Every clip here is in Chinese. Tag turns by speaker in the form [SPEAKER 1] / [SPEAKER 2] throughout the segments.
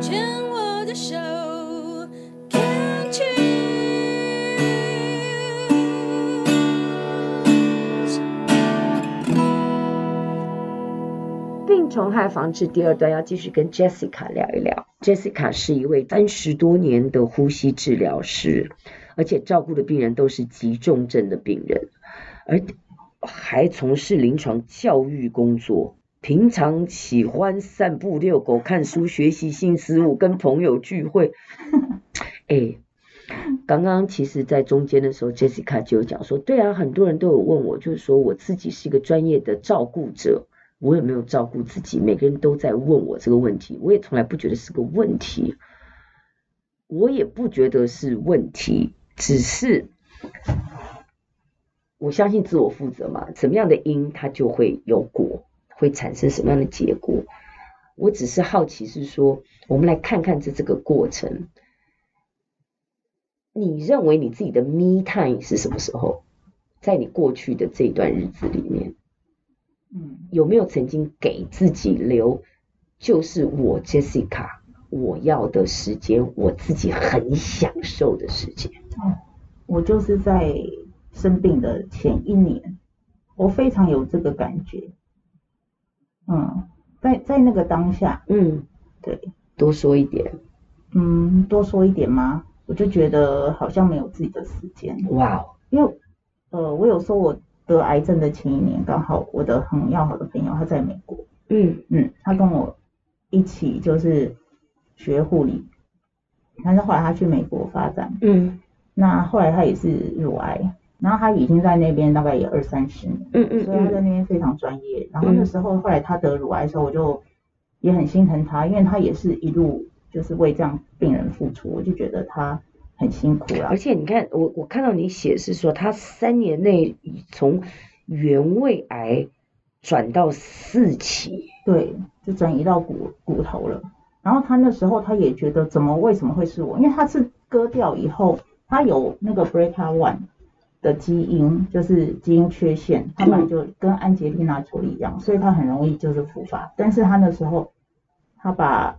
[SPEAKER 1] 牵我的手
[SPEAKER 2] 病虫害防治第二段要继续跟 Jessica 聊一聊。Jessica 是一位三十多年的呼吸治疗师，而且照顾的病人都是急重症的病人，而还从事临床教育工作。平常喜欢散步、遛狗、看书、学习新事物、跟朋友聚会。哎，刚刚其实，在中间的时候，Jessica 就有讲说，对啊，很多人都有问我，就是说我自己是一个专业的照顾者，我有没有照顾自己？每个人都在问我这个问题，我也从来不觉得是个问题，我也不觉得是问题，只是我相信自我负责嘛，什么样的因，它就会有果。会产生什么样的结果？我只是好奇，是说我们来看看这这个过程。你认为你自己的 me time 是什么时候？在你过去的这段日子里面，嗯，有没有曾经给自己留，就是我 Jessica 我要的时间，我自己很享受的时间？
[SPEAKER 3] 哦，我就是在生病的前一年，我非常有这个感觉。嗯，在在那个当下，
[SPEAKER 2] 嗯，
[SPEAKER 3] 对，
[SPEAKER 2] 多说一点，
[SPEAKER 3] 嗯，多说一点吗？我就觉得好像没有自己的时间。
[SPEAKER 2] 哇哦，
[SPEAKER 3] 因为呃，我有说我得癌症的前一年，刚好我的很要好的朋友他在美国，
[SPEAKER 2] 嗯。
[SPEAKER 3] 嗯，他跟我一起就是学护理，但是后来他去美国发展，
[SPEAKER 2] 嗯，
[SPEAKER 3] 那后来他也是乳癌。然后他已经在那边大概也二三十年，
[SPEAKER 2] 嗯嗯，
[SPEAKER 3] 所以他在那边非常专业。然后那时候后来他得乳癌的时候，我就也很心疼他，因为他也是一路就是为这样病人付出，我就觉得他很辛苦了。
[SPEAKER 2] 而且你看，我我看到你写是说他三年内从原位癌转到四期，
[SPEAKER 3] 对，就转移到骨骨头了。然后他那时候他也觉得怎么为什么会是我？因为他是割掉以后，他有那个 BRCA1。的基因就是基因缺陷，他本来就跟安杰丽娜裘莉一样，所以他很容易就是复发。但是他那时候他把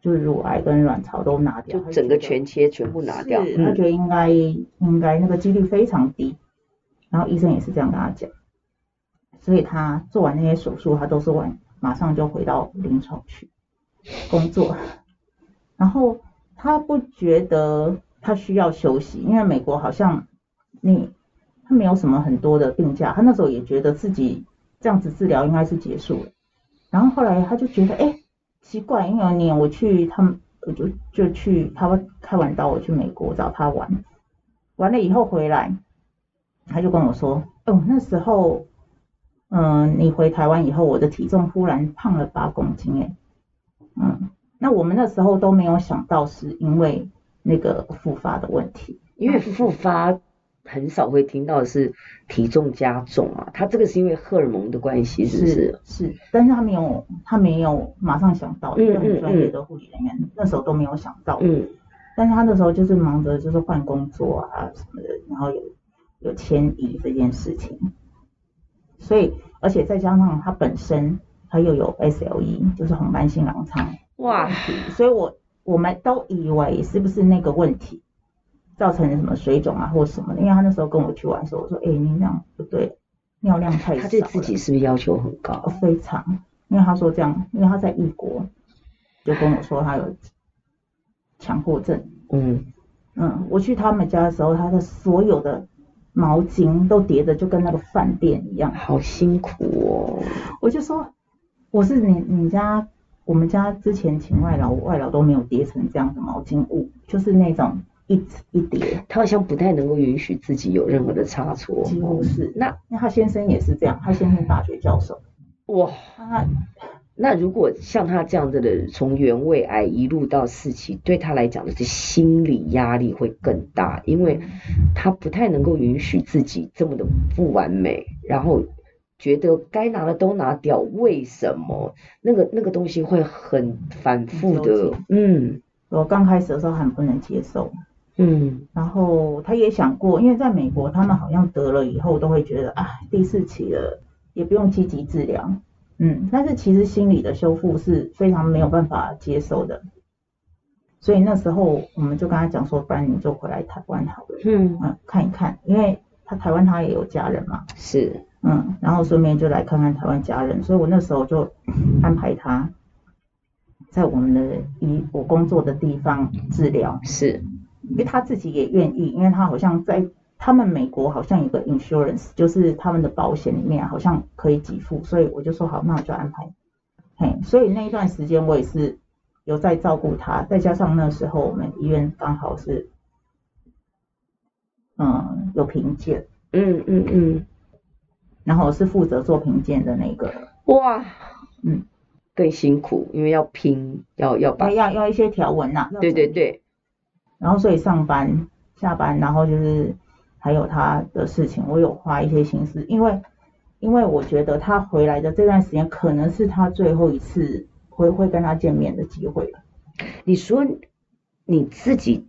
[SPEAKER 3] 就是乳癌跟卵巢都拿掉，
[SPEAKER 2] 就整个全切全部拿掉，
[SPEAKER 3] 是他觉得应该、嗯、应该那个几率非常低，然后医生也是这样跟他讲，所以他做完那些手术，他都是晚马上就回到临床去工作，然后他不觉得他需要休息，因为美国好像。你他没有什么很多的病假，他那时候也觉得自己这样子治疗应该是结束了，然后后来他就觉得，哎、奇怪，因为有一年我去他们，我就就去他开完刀，我去美国找他玩，完了以后回来，他就跟我说，哦，那时候，嗯、你回台湾以后，我的体重忽然胖了八公斤，哎，嗯，那我们那时候都没有想到是因为那个复发的问题，
[SPEAKER 2] 因为复发。很少会听到是体重加重啊，他这个是因为荷尔蒙的关系，是不是？
[SPEAKER 3] 是，是，但是他没有，他没有马上想到，因为很专业的护理人员、嗯嗯、那时候都没有想到。嗯。但是他那时候就是忙着就是换工作啊什么的，然后有有迁移这件事情，所以而且再加上他本身他又有 SLE，就是红斑性狼疮。
[SPEAKER 2] 哇。
[SPEAKER 3] 所以我我们都以为是不是那个问题。造成什么水肿啊，或者什么的？因为他那时候跟我去玩的时候，我说：“哎、欸，你那样不对，尿量太少。”他对
[SPEAKER 2] 自己是不是要求很高？
[SPEAKER 3] 非常，因为他说这样，因为他在异国，就跟我说他有强迫症。
[SPEAKER 2] 嗯
[SPEAKER 3] 嗯，我去他们家的时候，他的所有的毛巾都叠的就跟那个饭店一样，
[SPEAKER 2] 好辛苦哦。
[SPEAKER 3] 我就说：“我是你你家，我们家之前请外劳，外劳都没有叠成这样的毛巾物，就是那种。”一一叠，
[SPEAKER 2] 他好像不太能够允许自己有任何的差错，
[SPEAKER 3] 几乎是。
[SPEAKER 2] 哦、那
[SPEAKER 3] 那他先生也是这样，他先生大学教授。
[SPEAKER 2] 哇，他那如果像他这样子的，从原位癌一路到四期，对他来讲的是心理压力会更大，因为他不太能够允许自己这么的不完美，然后觉得该拿的都拿掉，为什么？那个那个东西会很反复的，嗯。
[SPEAKER 3] 我刚开始的时候很不能接受。
[SPEAKER 2] 嗯，
[SPEAKER 3] 然后他也想过，因为在美国，他们好像得了以后都会觉得啊，第四期了，也不用积极治疗，嗯，但是其实心理的修复是非常没有办法接受的，所以那时候我们就跟他讲说，不然你就回来台湾好了，
[SPEAKER 2] 嗯。
[SPEAKER 3] 嗯，看一看，因为他台湾他也有家人嘛，
[SPEAKER 2] 是，
[SPEAKER 3] 嗯，然后顺便就来看看台湾家人，所以我那时候就安排他在我们的医我工作的地方治疗，
[SPEAKER 2] 是，
[SPEAKER 3] 因为他自己也愿意，因为他好像在。他们美国好像有个 insurance，就是他们的保险里面好像可以给付，所以我就说好，那我就安排。嘿，所以那一段时间我也是有在照顾他，再加上那时候我们医院刚好是，嗯，有评鉴，
[SPEAKER 2] 嗯嗯嗯，
[SPEAKER 3] 然后我是负责做评鉴的那个。
[SPEAKER 2] 哇，
[SPEAKER 3] 嗯，
[SPEAKER 2] 更辛苦，因为要拼，要要把
[SPEAKER 3] 要要一些条文呐、啊。
[SPEAKER 2] 对对对。
[SPEAKER 3] 然后所以上班下班，然后就是。还有他的事情，我有花一些心思，因为因为我觉得他回来的这段时间可能是他最后一次会会跟他见面的机会了。
[SPEAKER 2] 你说你自己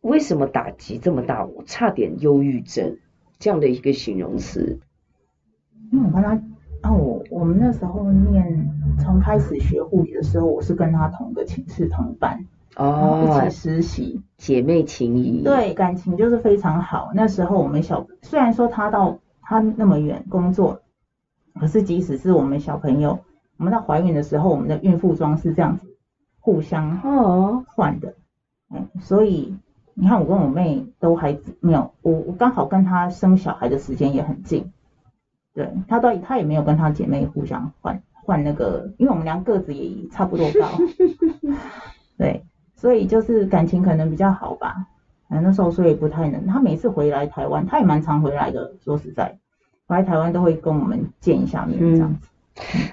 [SPEAKER 2] 为什么打击这么大？我差点忧郁症这样的一个形容词。
[SPEAKER 3] 因为我跟他啊，我我们那时候念从开始学护理的时候，我是跟他同个寝室同班。哦，一起实习，
[SPEAKER 2] 姐妹情谊，
[SPEAKER 3] 对，感情就是非常好。那时候我们小，虽然说他到他那么远工作，可是即使是我们小朋友，我们在怀孕的时候，我们的孕妇装是这样子互相哦。换的，嗯，所以你看我跟我妹都还没有，我我刚好跟她生小孩的时间也很近，对，她到她也没有跟她姐妹互相换换那个，因为我们俩个子也差不多高，对。所以就是感情可能比较好吧，嗯，那时候所以不太能。他每次回来台湾，他也蛮常回来的。说实在，回来台湾都会跟我们见一下面这样子。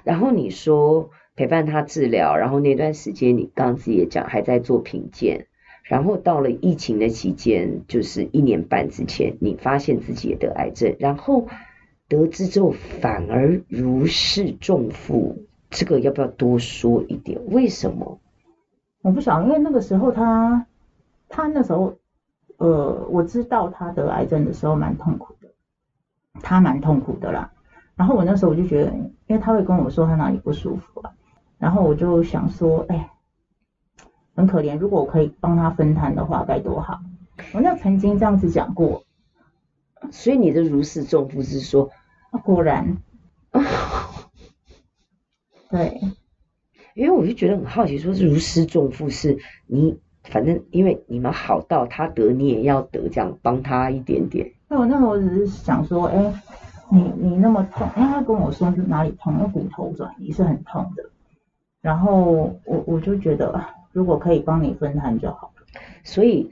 [SPEAKER 2] 然后你说陪伴他治疗，然后那段时间你刚刚自己也讲还在做品鉴，然后到了疫情的期间，就是一年半之前，你发现自己也得癌症，然后得知之后反而如释重负，这个要不要多说一点？为什么？
[SPEAKER 3] 我不晓得，因为那个时候他，他那时候，呃，我知道他得癌症的时候蛮痛苦的，他蛮痛苦的啦。然后我那时候我就觉得，因为他会跟我说他哪里不舒服啊，然后我就想说，哎，很可怜，如果我可以帮他分摊的话，该多好。我那曾经这样子讲过，
[SPEAKER 2] 所以你的如释重负是说，
[SPEAKER 3] 果然，对。
[SPEAKER 2] 因为我就觉得很好奇，说是如释重负，是你反正因为你们好到他得，你也要得，这样帮他一点点。
[SPEAKER 3] 那我那时候只是想说，哎，你你那么痛，因为他跟我说是哪里痛，那骨头转移是很痛的。然后我我就觉得，如果可以帮你分担就好了。
[SPEAKER 2] 所以，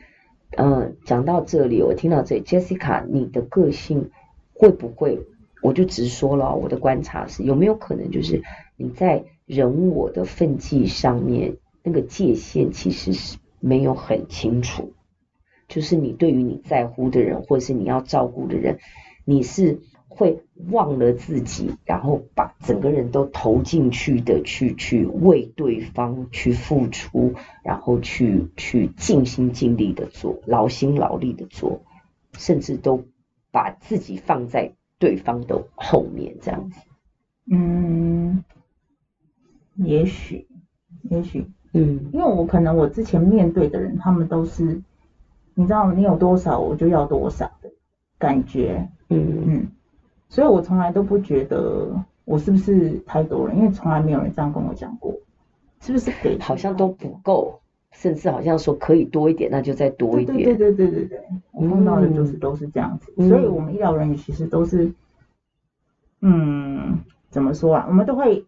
[SPEAKER 2] 呃，讲到这里，我听到这里，Jessica，你的个性会不会？我就直说了，我的观察是有没有可能就是你在。人我的分际上面，那个界限其实是没有很清楚。就是你对于你在乎的人，或者是你要照顾的人，你是会忘了自己，然后把整个人都投进去的，去去为对方去付出，然后去去尽心尽力的做，劳心劳力的做，甚至都把自己放在对方的后面，这样子。
[SPEAKER 3] 嗯。也许，也许，
[SPEAKER 2] 嗯，
[SPEAKER 3] 因为我可能我之前面对的人，他们都是，你知道，你有多少我就要多少的感觉，
[SPEAKER 2] 嗯
[SPEAKER 3] 嗯，所以我从来都不觉得我是不是太多了，因为从来没有人这样跟我讲过，是不是给
[SPEAKER 2] 好像都不够，甚至好像说可以多一点，那就再多一点，
[SPEAKER 3] 对对对对对对，我碰到的就是都是这样子，所以我们医疗人员其实都是，嗯，怎么说啊，我们都会。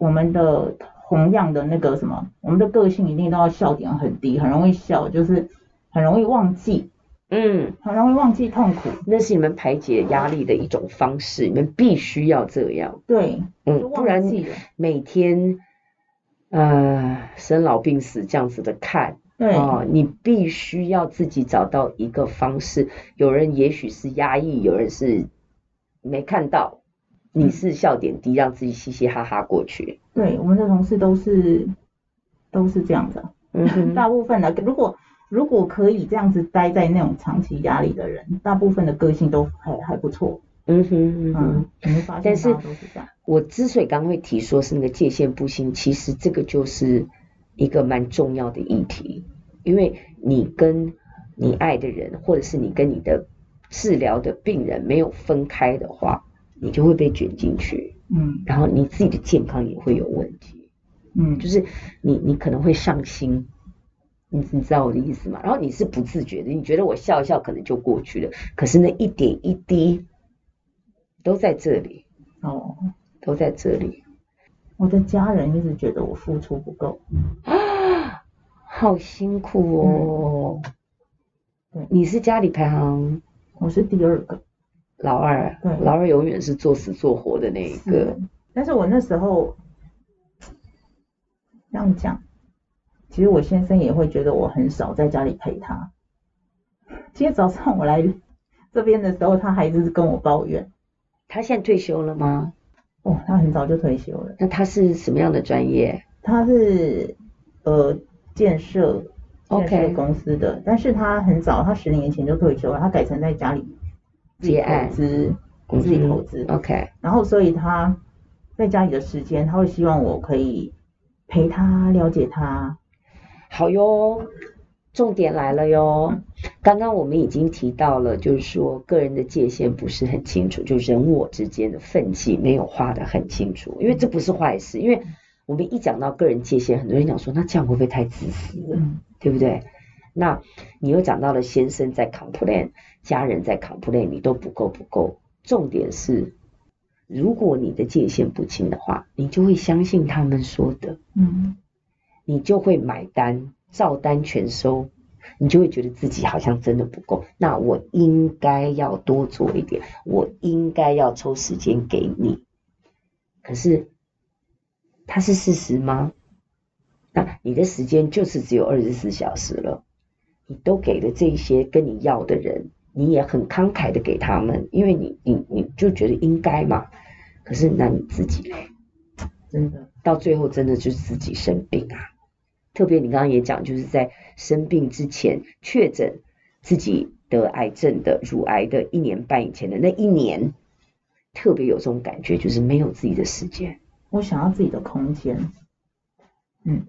[SPEAKER 3] 我们的同样的那个什么，我们的个性一定都要笑点很低，很容易笑，就是很容易忘记，
[SPEAKER 2] 嗯，
[SPEAKER 3] 很容易忘记痛苦。
[SPEAKER 2] 那是你们排解压力的一种方式，你们必须要这样。
[SPEAKER 3] 对，
[SPEAKER 2] 嗯，不然每天呃生老病死这样子的看，
[SPEAKER 3] 对
[SPEAKER 2] 啊、呃，你必须要自己找到一个方式。有人也许是压抑，有人是没看到。你是笑点低，让自己嘻嘻哈哈过去。
[SPEAKER 3] 对，我们的同事都是都是这样的，嗯，大部分的，如果如果可以这样子待在那种长期压力的人，大部分的个性都还还不错。
[SPEAKER 2] 嗯哼嗯哼，
[SPEAKER 3] 嗯，你会发现大家都是。
[SPEAKER 2] 我之所以刚刚会提说是那个界限不清，其实这个就是一个蛮重要的议题，因为你跟你爱的人，或者是你跟你的治疗的病人没有分开的话，你就会被卷进去，
[SPEAKER 3] 嗯，
[SPEAKER 2] 然后你自己的健康也会有问题，
[SPEAKER 3] 嗯，
[SPEAKER 2] 就是你你可能会上心，你你知道我的意思吗？然后你是不自觉的，你觉得我笑一笑可能就过去了，可是那一点一滴都在这里，
[SPEAKER 3] 哦。
[SPEAKER 2] 都在这里。
[SPEAKER 3] 我的家人一直觉得我付出不够
[SPEAKER 2] 啊，好辛苦哦。
[SPEAKER 3] 对，
[SPEAKER 2] 你是家里排行？
[SPEAKER 3] 我是第二个，
[SPEAKER 2] 老二。对，老二永远是做死做活的那一个。
[SPEAKER 3] 但是我那时候这样讲，其实我先生也会觉得我很少在家里陪他。今天早上我来这边的时候，他还一直跟我抱怨。
[SPEAKER 2] 他现在退休了吗？
[SPEAKER 3] 哦，他很早就退休了。
[SPEAKER 2] 那他是什么样的专业？
[SPEAKER 3] 他是呃建设建设公司的，Okay. 但是他很早，他十年前就退休了，他改成在家里自己投资，自己投资。
[SPEAKER 2] OK。
[SPEAKER 3] 然后所以他在家里的时间，他会希望我可以陪他，了解他。
[SPEAKER 2] 好哟。重点来了哟，刚刚我们已经提到了，就是说个人的界限不是很清楚，就人我之间的分际没有画得很清楚，因为这不是坏事，因为我们一讲到个人界限，很多人讲说那这样会不会太自私了，对不对？那你又讲到了先生在 complain，家人在 complain，你都不够不够。重点是，如果你的界限不清的话，你就会相信他们说的，
[SPEAKER 3] 嗯，
[SPEAKER 2] 你就会买单。照单全收，你就会觉得自己好像真的不够。那我应该要多做一点，我应该要抽时间给你。可是，它是事实吗？那你的时间就是只有二十四小时了，你都给了这些跟你要的人，你也很慷慨的给他们，因为你你你就觉得应该嘛。可是那你自己嘞，
[SPEAKER 3] 真的
[SPEAKER 2] 到最后真的就是自己生病啊。特别你刚刚也讲，就是在生病之前确诊自己得癌症的乳癌的一年半以前的那一年，特别有这种感觉，就是没有自己的时间。
[SPEAKER 3] 我想要自己的空间，嗯，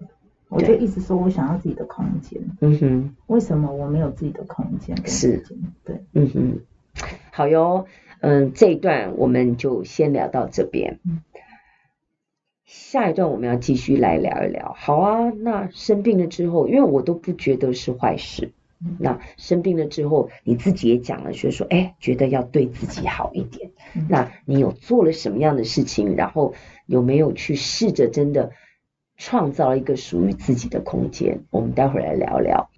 [SPEAKER 3] 我就一直说我想要自己的空间。
[SPEAKER 2] 嗯哼，
[SPEAKER 3] 为什么我没有自己的空间？
[SPEAKER 2] 是，
[SPEAKER 3] 对，
[SPEAKER 2] 嗯哼，好哟，嗯，这一段我们就先聊到这边。嗯下一段我们要继续来聊一聊。好啊，那生病了之后，因为我都不觉得是坏事。那生病了之后，你自己也讲了，就是说，哎，觉得要对自己好一点。那你有做了什么样的事情？然后有没有去试着真的创造一个属于自己的空间？我们待会儿来聊聊。